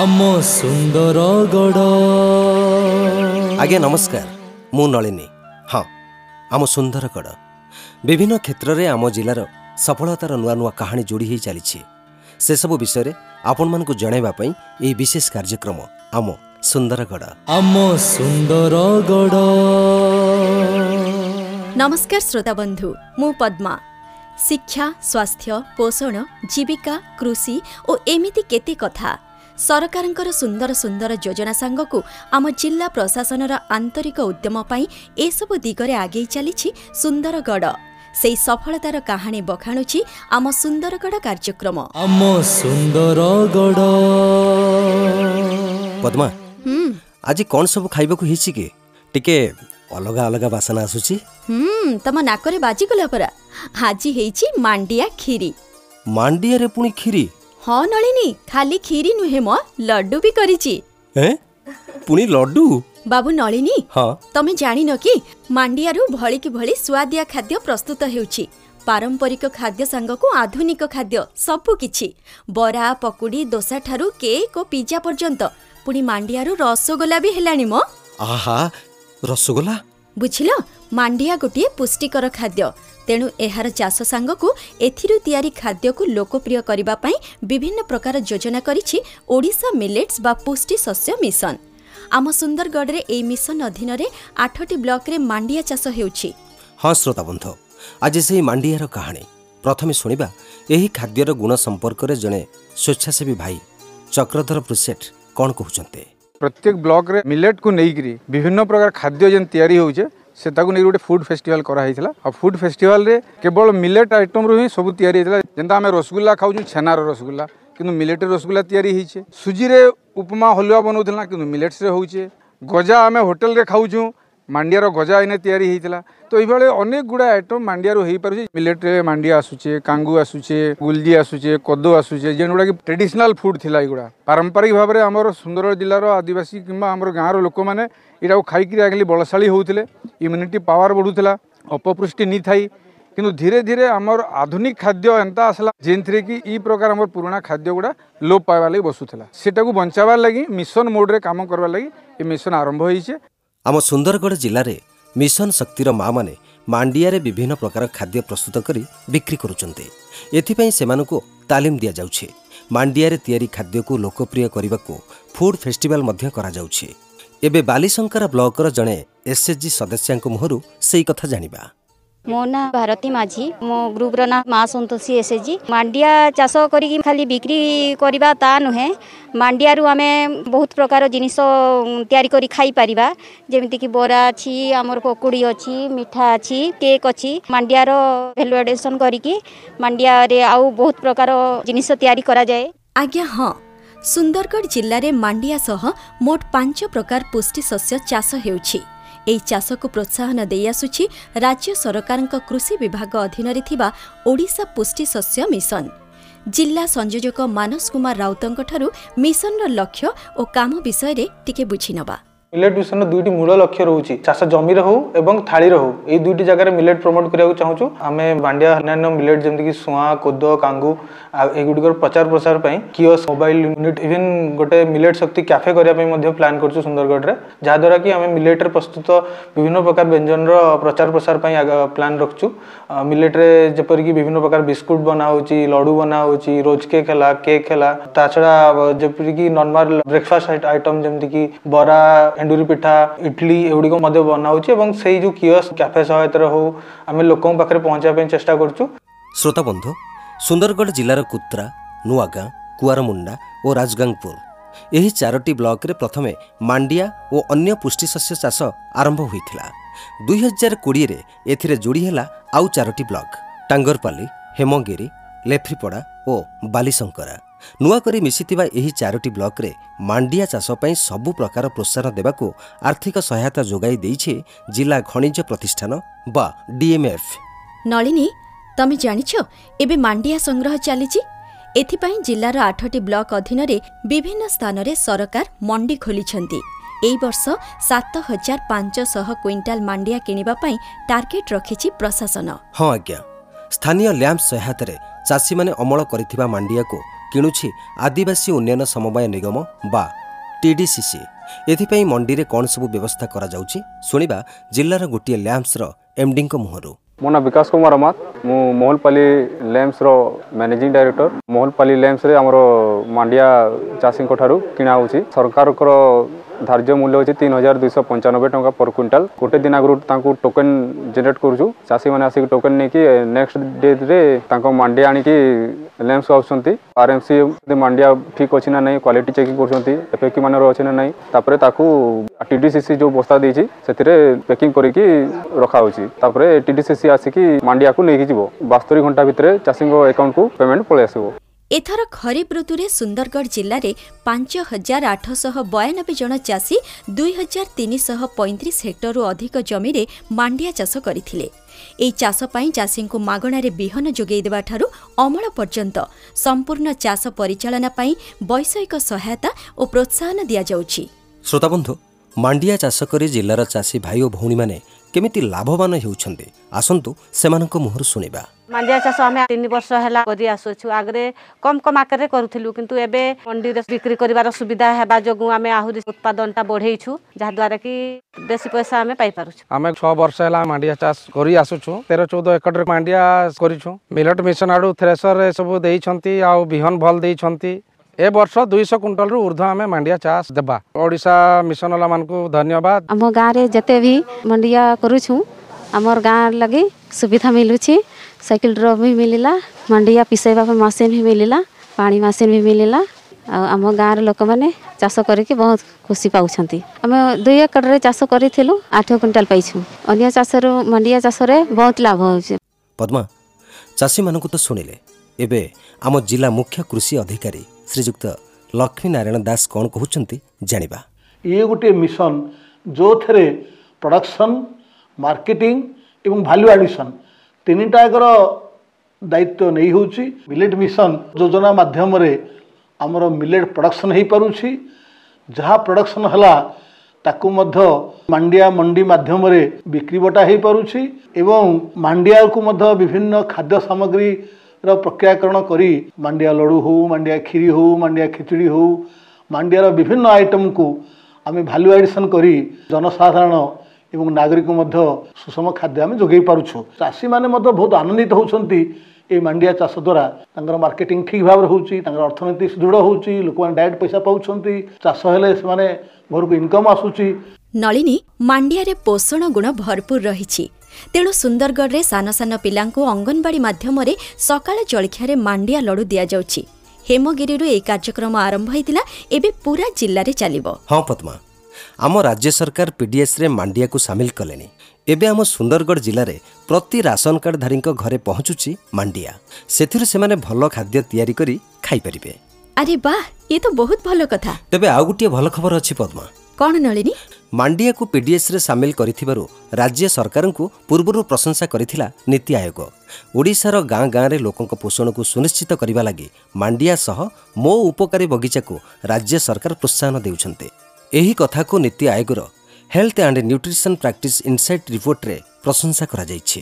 ଆମ ସୁନ୍ଦରଗଡ଼ ଆଜ୍ଞା ନମସ୍କାର। ମୁଁ ନଳିନୀ। ହଁ ଆମ ସୁନ୍ଦରଗଡ଼ ବିଭିନ୍ନ କ୍ଷେତ୍ରରେ ଆମ ଜିଲ୍ଲାର ସଫଳତାର ନୂଆ ନୂଆ କାହାଣୀ ଯୋଡ଼ି ହୋଇ ଚାଲିଛି। ସେସବୁ ବିଷୟରେ ଆପଣମାନଙ୍କୁ ଜଣାଇବା ପାଇଁ ଏହି ବିଶେଷ କାର୍ଯ୍ୟକ୍ରମ ଆମ ସୁନ୍ଦରଗଡ଼ ଆମ ସୁନ୍ଦରଗଡ଼ ନମସ୍କାର ଶ୍ରୋତା ବନ୍ଧୁ ମୁଁ ପଦ୍ମା। ଶିକ୍ଷା ସ୍ୱାସ୍ଥ୍ୟ ପୋଷଣ ଜୀବିକା କୃଷି ଓ ଏମିତି କେତେ କଥା। ସରକାରଙ୍କର ସୁନ୍ଦର ସୁନ୍ଦର ଯୋଜନା ସାଙ୍ଗକୁ ଆମ ଜିଲ୍ଲା ପ୍ରଶାସନର ଆନ୍ତରିକ ଉଦ୍ୟମ ପାଇଁ ଏସବୁ ଦିଗରେ ଆଗେଇ ଚାଲିଛି ସୁନ୍ଦରଗଡ଼ ସେହି ସଫଳତାର କାହାଣୀ ବଖାଣୁଛି ଆମ ସୁନ୍ଦରଗଡ଼ କାର୍ଯ୍ୟକ୍ରମ। ଆମ ଆଜି କ'ଣ ସବୁ ଖାଇବାକୁ ହେଇଛି କି? ଟିକେ ଅଲଗା ଅଲଗା ବାସନା ଆସୁଛି। ହୁଁ ତମ ନାକରେ ବାଜିଗଲା ପରା। ଆଜି ହେଇଛି ମାଣ୍ଡିଆ କ୍ଷୀରି ମାଣ୍ଡିଆରେ ପୁଣି କ୍ଷୀରି ହଁ ନଳିନୀ ଖାଲି କ୍ଷୀରି ନୁହେଁ ମ ଲଡ୍ଡୁ ବି କରିଛି ଏଁ? ପୁଣି ଲଡୁ? ବାବୁ ନଳିନୀ ହଁ। ତମେ ଜାଣିନ କି ମାଣ୍ଡିଆରୁ ଭଳିକି ଭଳି ସୁଆଦିଆ ଖାଦ୍ୟ ପ୍ରସ୍ତୁତ ହେଉଛି। ପାରମ୍ପରିକ ଖାଦ୍ୟ ସାଙ୍ଗକୁ ଆଧୁନିକ ଖାଦ୍ୟ ସବୁ କିଛି। ବରା ପକୁଡ଼ି ଦୋସାଠାରୁ କେକ୍ ଓ ପିଜା ପର୍ଯ୍ୟନ୍ତ। ପୁଣି ମାଣ୍ଡିଆରୁ ରସଗୋଲା ବି ହେଲାଣି ମ। ଆହା ରସଗୋଲା? ବୁଝିଲ ମାଣ୍ଡିଆ ଗୋଟିଏ ପୁଷ୍ଟିକର ଖାଦ୍ୟ। ତେଣୁ ଏହାର ଚାଷ ସାଙ୍ଗକୁ ଏଥିରୁ ତିଆରି ଖାଦ୍ୟକୁ ଲୋକପ୍ରିୟ କରିବା ପାଇଁ ବିଭିନ୍ନ ପ୍ରକାର ଯୋଜନା କରିଛି ଓଡ଼ିଶା ମିଲେଟ୍ସ ବା ପୁଷ୍ଟି ଶସ୍ୟ ମିଶନ। ଆମ ସୁନ୍ଦରଗଡ଼ରେ ଏହି ମିଶନ ଅଧୀନରେ ଆଠଟି ବ୍ଲକରେ ମାଣ୍ଡିଆ ଚାଷ ହେଉଛି। ହଁ ଶ୍ରୋତା ବନ୍ଧୁ ଆଜି ସେହି ମାଣ୍ଡିଆର କାହାଣୀ। ପ୍ରଥମେ ଶୁଣିବା ଏହି ଖାଦ୍ୟର ଗୁଣ ସମ୍ପର୍କରେ ଜଣେ ସ୍ୱେଚ୍ଛାସେବୀ ଭାଇ ଚକ୍ରଧର ପ୍ରୁସେଟ୍ କ'ଣ କହୁଛନ୍ତି? ପ୍ରତ୍ୟେକ ବ୍ଲକରେ ମିଲେଟ୍କୁ ନେଇକରି ବିଭିନ୍ନ ପ୍ରକାର ଖାଦ୍ୟ ଯେନ୍ ତିଆରି ହେଉଛି সে তাকে নিয়ে গোটে ফুড ফেস্টিভাল করা হয়েছিল আর ফুড ফেস্টিভালে কেবল মিলেট আইটমরু হি সব তৈরি হয়েছিল যে আমি রসগোল্লা খাওছু ছেনার রসগোল্লা কিন্তু মিলেটের রসগোল্লা তৈরি হয়েছে সুজি উপমা হলুয়া বনাউলা কিন্তু মিলেটসে হচ্ছে গজা আমি হোটেলরে খাওছু ମାଣ୍ଡିଆର ଗଜା ଏନେ ତିଆରି ହେଇଥିଲା ତ ଏଇଭଳି ଅନେକ ଗୁଡ଼ା ଆଇଟମ୍ ମାଣ୍ଡିଆରୁ ହେଇପାରୁଛି ମିଲେଟ୍ରେ ମାଣ୍ଡିଆ ଆସୁଛେ କାଙ୍ଗୁ ଆସୁଛେ ଗୁଲଜି ଆସୁଛେ କଦୁ ଆସୁଛେ ଯେଗୁଡ଼ା କି ଟ୍ରେଡିସନାଲ ଫୁଡ୍ ଥିଲା ଏଗୁଡ଼ା ପାରମ୍ପରିକ ଭାବରେ ଆମର ସୁନ୍ଦରଗଡ଼ ଜିଲ୍ଲାର ଆଦିବାସୀ କିମ୍ବା ଆମର ଗାଁର ଲୋକମାନେ ଏଇଟାକୁ ଖାଇକିରି ଆଗଲି ବଳଶାଳୀ ହେଉଥିଲେ ଇମ୍ୟୁନିଟି ପାୱାର ବଢ଼ୁଥିଲା ଅପପୃଷ୍ଟି ନିଥାଇ କିନ୍ତୁ ଧୀରେ ଧୀରେ ଆମର ଆଧୁନିକ ଖାଦ୍ୟ ଏନ୍ତା ଆସିଲା ଯେନ୍ଥିରେ କି ଇ ପ୍ରକାର ଆମର ପୁରୁଣା ଖାଦ୍ୟ ଗୁଡ଼ା ଲୋପ ପାଇବାର ଲାଗି ବସୁଥିଲା ସେଟାକୁ ବଞ୍ଚାବାର ଲାଗି ମିଶନ ମୋଡ଼ରେ କାମ କରବାର ଲାଗି ଏ ମିଶନ ଆରମ୍ଭ ହେଇଛେ ଆମ ସୁନ୍ଦରଗଡ଼ ଜିଲ୍ଲାରେ ମିଶନ ଶକ୍ତିର ମାଆମାନେ ମାଣ୍ଡିଆରେ ବିଭିନ୍ନ ପ୍ରକାର ଖାଦ୍ୟ ପ୍ରସ୍ତୁତ କରି ବିକ୍ରି କରୁଛନ୍ତି। ଏଥିପାଇଁ ସେମାନଙ୍କୁ ତାଲିମ ଦିଆଯାଉଛି। ମାଣ୍ଡିଆରେ ତିଆରି ଖାଦ୍ୟକୁ ଲୋକପ୍ରିୟ କରିବାକୁ ଫୁଡ୍ ଫେଷ୍ଟିଭାଲ ମଧ୍ୟ କରାଯାଉଛି। ଏବେ ବାଲିଶଙ୍କରା ବ୍ଲକର ଜଣେ ଏସ୍ଏଚ୍ଜି ସଦସ୍ୟାଙ୍କ ମୁହଁରୁ ସେଇ କଥା ଜାଣିବା। ମୋ ନାଁ ଭାରତୀ ମାଝୀ। ମୋ ଗ୍ରୁପର ନାଁ ମା ସନ୍ତୋଷୀ ଏସ୍ଏଚ୍ଜି ମାଣ୍ଡିଆ ଚାଷ କରିକି ଖାଲି ବିକ୍ରି କରିବା ତା ନୁହେଁ। ମାଣ୍ଡିଆରୁ ଆମେ ବହୁତ ପ୍ରକାର ଜିନିଷ ତିଆରି କରି ଖାଇପାରିବା। ଯେମିତିକି ବରା ଅଛି ଆମର ପକୁଡ଼ି ଅଛି ମିଠା ଅଛି କେକ୍ ଅଛି। ମାଣ୍ଡିଆର ଭ୍ୟାଲୁ ଆଡିସନ୍ କରିକି ମାଣ୍ଡିଆରେ ଆଉ ବହୁତ ପ୍ରକାର ଜିନିଷ ତିଆରି କରାଯାଏ। ଆଜ୍ଞା ହଁ। ସୁନ୍ଦରଗଡ଼ ଜିଲ୍ଲାରେ ମାଣ୍ଡିଆ ସହ ମୋଟ ପାଞ୍ଚ ପ୍ରକାର ପୁଷ୍ଟି ଶସ୍ୟ ଚାଷ ହେଉଛି। ଏହି ଚାଷକୁ ପ୍ରୋତ୍ସାହନ ଦେଇଆସୁଛି ରାଜ୍ୟ ସରକାରଙ୍କ କୃଷି ବିଭାଗ ଅଧୀନରେ ଥିବା ଓଡ଼ିଶା ପୁଷ୍ଟି ଶସ୍ୟ ମିଶନ। ଜିଲ୍ଲା ସଂଯୋଜକ ମାନସ କୁମାର ରାଉତଙ୍କଠାରୁ ମିଶନର ଲକ୍ଷ୍ୟ ଓ କାମ ବିଷୟରେ ଟିକେ ବୁଝିନେବା। ମିଲେଟ୍ ମିଶନର ଦୁଇଟି ମୂଳ ଲକ୍ଷ୍ୟ ରହୁଛି ଚାଷ ଜମିରେ ହଉ ଏବଂ ଥାଳିରେ ହଉ। ଏଇ ଦୁଇଟି ଜାଗାରେ ମିଲେଟ୍ ପ୍ରମୋଟ କରିବାକୁ ଚାହୁଁଛୁ। ଆମେ ମାଣ୍ଡିଆ ଅନ୍ୟାନ୍ୟ ମିଲେଟ୍ ଯେମିତିକି ସୁଆଁ କୋଦ କାଙ୍ଗୁ ଆଉ ଏଗୁଡ଼ିକର ପ୍ରଚାର ପ୍ରସାର ପାଇଁ କିଓସ୍ ମୋବାଇଲ ୟୁନିଟ୍ ଇଭେନ୍ ଗୋଟେ ମିଲେଟ୍ ଶକ୍ତି କ୍ୟାଫେ କରିବା ପାଇଁ ମଧ୍ୟ ପ୍ଲାନ୍ କରୁଛୁ ସୁନ୍ଦରଗଡ଼ରେ। ଯାହାଦ୍ୱାରା କି ଆମେ ମିଲେଟ୍ରେ ପ୍ରସ୍ତୁତ ବିଭିନ୍ନ ପ୍ରକାର ବ୍ୟଞ୍ଜନର ପ୍ରଚାର ପ୍ରସାର ପାଇଁ ପ୍ଲାନ୍ ରଖୁଛୁ। ମିଲେଟ୍ରେ ଯେପରିକି ବିଭିନ୍ନ ପ୍ରକାର ବିସ୍କୁଟ ବନା ହେଉଛି ଲଡ଼ୁ ବନା ହେଉଛି ରୋଜ୍ କେକ୍ ହେଲା କେକ୍ ହେଲା। ତା ଛଡ଼ା ଯେପରିକି ନର୍ମାଲ ବ୍ରେକଫାଷ୍ଟ ଆଇଟମ୍ ଯେମିତିକି ବରା ଏଣ୍ଡୁରି ପିଠା ଇଡଲି ଏଗୁଡ଼ିକ ମଧ୍ୟ ବନା ହେଉଛି ଏବଂ ସେଇ ଯେଉଁ କିଓସ୍ କ୍ୟାଫେ ସହାୟତାରେ ହଉ ଆମେ ଲୋକଙ୍କ ପାଖରେ ପହଞ୍ଚିବା ପାଇଁ ଚେଷ୍ଟା କରୁଛୁ। ଶ୍ରୋତା ବନ୍ଧୁ ସୁନ୍ଦରଗଡ଼ ଜିଲ୍ଲାର କୁତ୍ରା ନୂଆଗାଁ କୁଆରମୁଣ୍ଡା ଓ ରାଜଗାଙ୍ଗପୁର ଏହି ଚାରୋଟି ବ୍ଲକରେ ପ୍ରଥମେ ମାଣ୍ଡିଆ ଓ ଅନ୍ୟ ପୁଷ୍ଟିଶସ୍ୟ ଚାଷ ଆରମ୍ଭ ହୋଇଥିଲା। ଦୁଇହଜାର କୋଡ଼ିଏରେ ଏଥିରେ ଯୋଡ଼ି ହେଲା ଆଉ ଚାରୋଟି ବ୍ଲକ ଟାଙ୍ଗରପାଲି ହେମଗିରି ଲେଫ୍ରିପଡ଼ା ଓ ବାଲିଶଙ୍କରା। ନୂଆକରି ମିଶିଥିବା ଏହି ଚାରୋଟି ବ୍ଲକରେ ମାଣ୍ଡିଆ ଚାଷ ପାଇଁ ସବୁ ପ୍ରକାର ପ୍ରୋତ୍ସାହନ ଦେବାକୁ ଆର୍ଥିକ ସହାୟତା ଯୋଗାଇ ଦେଇଛି ଜିଲ୍ଲା ଖଣିଜ ପ୍ରତିଷ୍ଠାନ ବା ଡିଏମ୍ଏଫ୍। ନଳିନୀ ତମେ ଜାଣିଛ ଏବେ ମାଣ୍ଡିଆ ସଂଗ୍ରହ ଚାଲିଛି? ଏଥିପାଇଁ ଜିଲ୍ଲାର ଆଠଟି ବ୍ଲକ ଅଧୀନରେ ବିଭିନ୍ନ ସ୍ଥାନରେ ସରକାର ମଣ୍ଡି ଖୋଲିଛନ୍ତି। ଏହି ବର୍ଷ ସାତ ହଜାର ପାଞ୍ଚଶହ କ୍ୱିଣ୍ଟାଲ ମାଣ୍ଡିଆ କିଣିବା ପାଇଁ ଟାର୍ଗେଟ୍ ରଖିଛି ପ୍ରଶାସନ। ହଁ ଆଜ୍ଞା। ସ୍ଥାନୀୟ ଲ୍ୟାମ୍ପ ସହାୟତାରେ ଚାଷୀମାନେ ଅମଳ କରିଥିବା ମାଣ୍ଡିଆକୁ କିଣୁଛି ଆଦିବାସୀ ଉନ୍ନୟନ ସମବାୟ ନିଗମ ବା ଟିଡିସିସି ଏଥିପାଇଁ ମଣ୍ଡିରେ କ'ଣ ସବୁ ବ୍ୟବସ୍ଥା କରାଯାଉଛି ଶୁଣିବା ଜିଲ୍ଲାର ଗୋଟିଏ ଲ୍ୟାମ୍ପସର ଏମ୍ଡିଙ୍କ ମୁହଁରୁ। ମୋ ନାଁ ବିକାଶ କୁମାର ଅମାତ। ମୁଁ ମୋହନପାଲି ଲ୍ୟାମ୍ପସର ମ୍ୟାନେଜିଂ ଡାଇରେକ୍ଟର। ମୋହନପାଲି ଲ୍ୟାମ୍ପସରେ ଆମର ମାଣ୍ଡିଆ ଚାଷୀଙ୍କ ଠାରୁ କିଣା ହେଉଛି। ସରକାରଙ୍କର ধার্য মূল্য হচ্ছে তিন হাজার দুইশ পঞ্চানব্বই টাকা পর কুইন্টাল গোটে দিন আগর তাঁকু টোকেন জেনেট করছু চাষী মানে আসিকি টোকেন নিয়ে নেক্সট ডেট্রে তাঁক মান্ডিয়া আনিকি লেম্পস আসছেন আর এম সি মান্ডিয়া ঠিক অছি না নাই কোয়ালিটি চেকিং করছেন এফএকি মানর অছি না নাই তারপরে তাকে টিডিসিসি যে বস্তা দিয়েছি সেতিরে প্যাকিং করিকি রখা হচ্ছে তারপরে টিডিসিসি আসিকি মান্ডিয়া নিয়ে যাব বাস্তরি ঘন্টা ভিতরে চাষী একাউন্ট কু পেমেন্ট পলাই আসব ଏଥର ଖରିଫ ଋତୁରେ ସୁନ୍ଦରଗଡ଼ ଜିଲ୍ଲାରେ ପାଞ୍ଚ ହଜାର ଆଠଶହ ବୟାନବେ ଜଣ ଚାଷୀ ଦୁଇ ହଜାର ତିନିଶହ ପଇଁତିରିଶ ହେକ୍ଟରରୁ ଅଧିକ ଜମିରେ ମାଣ୍ଡିଆ ଚାଷ କରିଥିଲେ। ଏହି ଚାଷ ପାଇଁ ଚାଷୀଙ୍କୁ ମାଗଣାରେ ବିହନ ଯୋଗାଇ ଦେବାଠାରୁ ଅମଳ ପର୍ଯ୍ୟନ୍ତ ସମ୍ପୂର୍ଣ୍ଣ ଚାଷ ପରିଚାଳନା ପାଇଁ ବୈଷୟିକ ସହାୟତା ଓ ପ୍ରୋତ୍ସାହନ ଦିଆଯାଉଛି। ଶ୍ରୋତାବନ୍ଧୁ ମାଣ୍ଡିଆ ଚାଷ କରି ଜିଲ୍ଲାର ଚାଷୀ ଭାଇ ଓ ଭଉଣୀମାନେ କେମିତି ଲାଭବାନ ହେଉଛନ୍ତି? ଆସନ୍ତୁ ସେମାନଙ୍କ ମୁହଁରୁ ଶୁଣିବା। ମାଣ୍ଡିଆ ଚାଷ ଆମେ ତିନି ବର୍ଷ ହେଲା କରି ଆସୁଛୁ ଆଗରେ କମ୍ କମ୍ ଆକାରରେ କରୁଥିଲୁ କିନ୍ତୁ ଏବେ ମଣ୍ଡିରେ ବିକ୍ରି କରିବାର ସୁବିଧା ହେବା ଯୋଗୁଁ ଆମେ ଆହୁରି ଉତ୍ପାଦନଟା ବଢ଼େଇଛୁ ଯାହାଦ୍ୱାରା କି ବେଶୀ ପଇସା ଆମେ ପାଇପାରୁଛୁ। ଆମେ ଛଅ ବର୍ଷ ହେଲା ମାଣ୍ଡିଆ ଚାଷ କରି ଆସୁଛୁ। ତେର ଚଉଦ ଏକରରେ ମାଣ୍ଡିଆ କରିଛୁ। ମିଲଟ ମିଶନ ଆଡୁ ଥ୍ରେସର ଏସବୁ ଦେଇଛନ୍ତି ଆଉ ବିହନ ଭଲ ଦେଇଛନ୍ତି। ए वर्ष दुईश क्विंटल रु ऊर्ध आम मांडिया चाष देवा ओडा मिशन वाला मान धन्यवाद। आम गाँव में जिते भी मंडिया करूँ आमर गाँव लगे सुविधा मिलूँ सैकेल ड्रप भी मिलला मंडिया पिसेवा मशीन भी मिलला पा मशीन भी मिलला आम गाँव लोक मैंने चाष करके बहुत खुशी पाँच आम दुई एकड़ चाष करूँ आठ क्विंटाल पाइछू। अगर चाष मंडिया चाष बहुत लाभ हो पद्मा चाषी मान तो शुणिले एवं आम जिला मुख्य कृषि अधिकारी ଶ୍ରୀଯୁକ୍ତ ଲକ୍ଷ୍ମୀ ନାରାୟଣ ଦାସ କ'ଣ କହୁଛନ୍ତି ଜାଣିବା। ଇଏ ଗୋଟିଏ ମିଶନ ଯେଉଁଥିରେ ପ୍ରଡକ୍ସନ୍ ମାର୍କେଟିଂ ଏବଂ ଭାଲ୍ୟୁ ଆଡ଼ିସନ୍ ତିନିଟାଙ୍କର ଦାୟିତ୍ୱ ନେଇ ହେଉଛି। ମିଲେଟ୍ ମିଶନ ଯୋଜନା ମାଧ୍ୟମରେ ଆମର ମିଲେଟ୍ ପ୍ରଡକ୍ସନ୍ ହେଇପାରୁଛି। ଯାହା ପ୍ରଡକ୍ସନ୍ ହେଲା ତାକୁ ମଧ୍ୟ ମାଣ୍ଡିଆ ମଣ୍ଡି ମାଧ୍ୟମରେ ବିକ୍ରି ବଟା ହେଇପାରୁଛି ଏବଂ ମାଣ୍ଡିଆକୁ ମଧ୍ୟ ବିଭିନ୍ନ ଖାଦ୍ୟ ସାମଗ୍ରୀର ପ୍ରକ୍ରିୟାକରଣ କରି ମାଣ୍ଡିଆ ଲଡ଼ୁ ହେଉ ମାଣ୍ଡିଆ କ୍ଷୀରି ହେଉ ମାଣ୍ଡିଆ ଖିଚୁଡ଼ି ହେଉ ମାଣ୍ଡିଆର ବିଭିନ୍ନ ଆଇଟମକୁ ଆମେ ଭାଲ୍ୟୁ ଆଡ଼ିସନ୍ କରି ଜନସାଧାରଣ ଏବଂ ନାଗରିକ ମଧ୍ୟ ସୁଷମ ଖାଦ୍ୟ ଆମେ ଯୋଗାଇ ପାରୁଛୁ। ଚାଷୀମାନେ ମଧ୍ୟ ବହୁତ ଆନନ୍ଦିତ ହେଉଛନ୍ତି এই ମାଣ୍ଡିଆ ଚାଷ ଦ୍ୱାରା ତାଙ୍କର ମାର୍କେଟିଂ ଠିକ୍ ଭାବରେ ହେଉଛି ତାଙ୍କର ଅର୍ଥନୀତି ସୁଦୃଢ଼ ହେଉଛି ଲୋକମାନେ ଡାଇରେକ୍ଟ ପଇସା ପାଉଛନ୍ତି ଚାଷ ହେଲେ ସେମାନେ ଘରକୁ ଇନକମ୍ ଆସୁଛି। ନଳିନୀ ମାଣ୍ଡିଆରେ ପୋଷଣ ଗୁଣ ଭରପୁର ରହିଛି। ତେଣୁ ସୁନ୍ଦରଗଡ଼ରେ ସାନ ସାନ ପିଲାଙ୍କୁ ଅଙ୍ଗନବାଡି ମାଧ୍ୟମରେ ସକାଳ ଜଳଖିଆରେ ମାଣ୍ଡିଆ ଲଡୁ ଦିଆଯାଉଛି। ହେମଗିରିରୁ ଏହି କାର୍ଯ୍ୟକ୍ରମ ଆରମ୍ଭ ହୋଇଥିଲା ଏବେ ପୁରା ଜିଲ୍ଲାରେ ଚାଲିବ। ହଁ ପଦ୍ମା ଆମ ରାଜ୍ୟ ସରକାର ପିଡିଏସ୍ରେ ମାଣ୍ଡିଆକୁ ସାମିଲ କଲେଣି। ଏବେ ଆମ ସୁନ୍ଦରଗଡ଼ ଜିଲ୍ଲାରେ ପ୍ରତି ରାସନ କାର୍ଡଧାରୀଙ୍କ ଘରେ ପହଞ୍ଚୁଛି ମାଣ୍ଡିଆ। ସେଥିରୁ ସେମାନେ ଭଲ ଖାଦ୍ୟ ତିଆରି କରି ଖାଇପାରିବେ। ଆରେ ବାଃ ଏ ତ ବହୁତ ଭଲ କଥା। ତେବେ ଆଉ ଗୋଟିଏ ଭଲ ଖବର ଅଛି ପଦ୍ମା। କ'ଣ ନଳିନୀ? ମାଣ୍ଡିଆକୁ ପିଡିଏସ୍ରେ ସାମିଲ କରିଥିବାରୁ ରାଜ୍ୟ ସରକାରଙ୍କୁ ପୂର୍ବରୁ ପ୍ରଶଂସା କରିଥିଲା ନୀତି ଆୟୋଗ। ଓଡ଼ିଶାର ଗାଁ ଗାଁରେ ଲୋକଙ୍କ ପୋଷଣକୁ ସୁନିଶ୍ଚିତ କରିବା ଲାଗି ମାଣ୍ଡିଆ ସହ ମୋ ଉପକାରୀ ବଗିଚାକୁ ରାଜ୍ୟ ସରକାର ପ୍ରୋତ୍ସାହନ ଦେଉଛନ୍ତି। ଏହି କଥାକୁ ନୀତି ଆୟୋଗର health and nutrition practice insight ରିପୋର୍ଟରେ ପ୍ରଶଂସା କରାଯାଇଛି।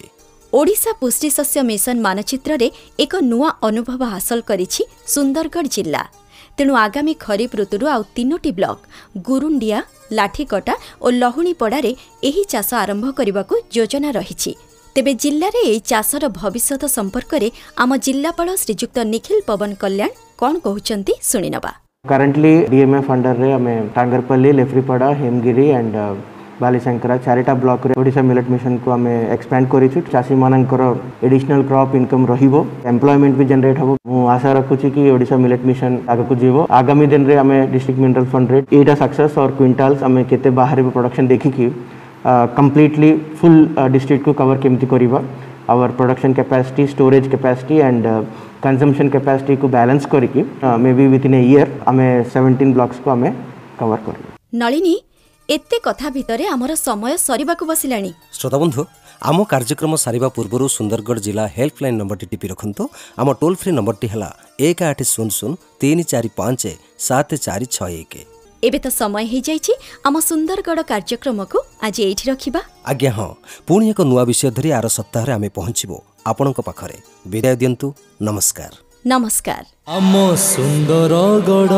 ଓଡ଼ିଶା ପୁଷ୍ଟିଶସ୍ୟ ମିଶନ ମାନଚିତ୍ରରେ ଏକ ନୂଆ ଅନୁଭବ ହାସଲ କରିଛି ସୁନ୍ଦରଗଡ଼ ଜିଲ୍ଲା। ତେଣୁ ଆଗାମୀ ଖରିଫ ଋତୁରୁ ଆଉ ତିନୋଟି ବ୍ଲକ ଗୁରୁଣ୍ଡିଆ ଲାଠିକଟା ଓ ଲହୁଣୀପଡ଼ାରେ ଏହି ଚାଷ ଆରମ୍ଭ କରିବାକୁ ଯୋଜନା ରହିଛି। ତେବେ ଜିଲ୍ଲାରେ ଏହି ଚାଷର ଭବିଷ୍ୟତ ସମ୍ପର୍କରେ ଆମ ଜିଲ୍ଲାପାଳ ଶ୍ରୀଯୁକ୍ତ ନିଖିଲ ପବନ କଲ୍ୟାଣ କ'ଣ କହୁଛନ୍ତି ଶୁଣିନେବା। Currently, DMF under रे ଆମେ ଟାଙ୍ଗରପଲ୍ଲୀ ଲେଫ୍ରିପଡ଼ା ହେମଗିରି ଆଣ୍ଡ ବାଲିଶଙ୍କରା ଚାରିଟା ବ୍ଲକରେ ଓଡ଼ିଶା ମିଲେଟ୍ ମିଶନକୁ ଆମେ ଏକ୍ସପାଣ୍ଡ କରିଛୁ ଚାଷୀମାନଙ୍କର ଏଡିସନାଲ କ୍ରପ୍ ଇନକମ୍ ରହିବ ଏମ୍ପ୍ଲୟମେଣ୍ଟ ବି ଜେନେରେଟ୍ ହେବ ମୁଁ ଆଶା ରଖୁଛି କି ଓଡ଼ିଶା ମିଲେଟ୍ ମିଶନ ଆଗକୁ ଯିବ ଆଗାମୀ ଦିନରେ ଆମେ ଡିଷ୍ଟ୍ରିକ୍ଟ ମିନେରାଲ ଫଣ୍ଡରେ ଏଇଟା ସକ୍ସେସ୍ ଅର୍ କ୍ୱିଣ୍ଟାଲ୍ସ ଆମେ କେତେ ବାହାରେ ବି ପ୍ରଡକ୍ସନ୍ ଦେଖିକି କମ୍ପ୍ଲିଟଲି ଫୁଲ୍ ଡିଷ୍ଟ୍ରିକ୍ଟକୁ କଭର କେମିତି କରିବା our production capacity, storage capacity and consumption capacity को बालान्स करके maybe within a year um seventeen blocks को आम कवर कर। নলিনী এতে কথা ভিতরে আমার সময় সরিবাকু বসিলানি শ্রোতাবন্ধু আম কার্যক্রম সারিবা পূর্বরু সুন্দরগড় জেলা হেল্পলাইন নম্বরটি টিপি রাখন্তু আম টোল ফ্রি নম্বরটি হেলা এক আঠ শূন্য শূন্য তিন চারি পাঁচ সাত চারি ছয় এক এবে তো সময় হয়ে যাইছি আম সুন্দরগড় কার্যক্রমকু আজ এইটি রাখিবা আজ্ঞা হ্যাঁ পুনি এক নূয়া বিষয় ধরি আর সপ্তাহে আমি পৌঁছিবো ଆପଣଙ୍କ ପାଖରେ ବିଦାୟ ଦିଅନ୍ତୁ। ନମସ୍କାର। ନମସ୍କାର। ଆମ ସୁନ୍ଦରଗଡ଼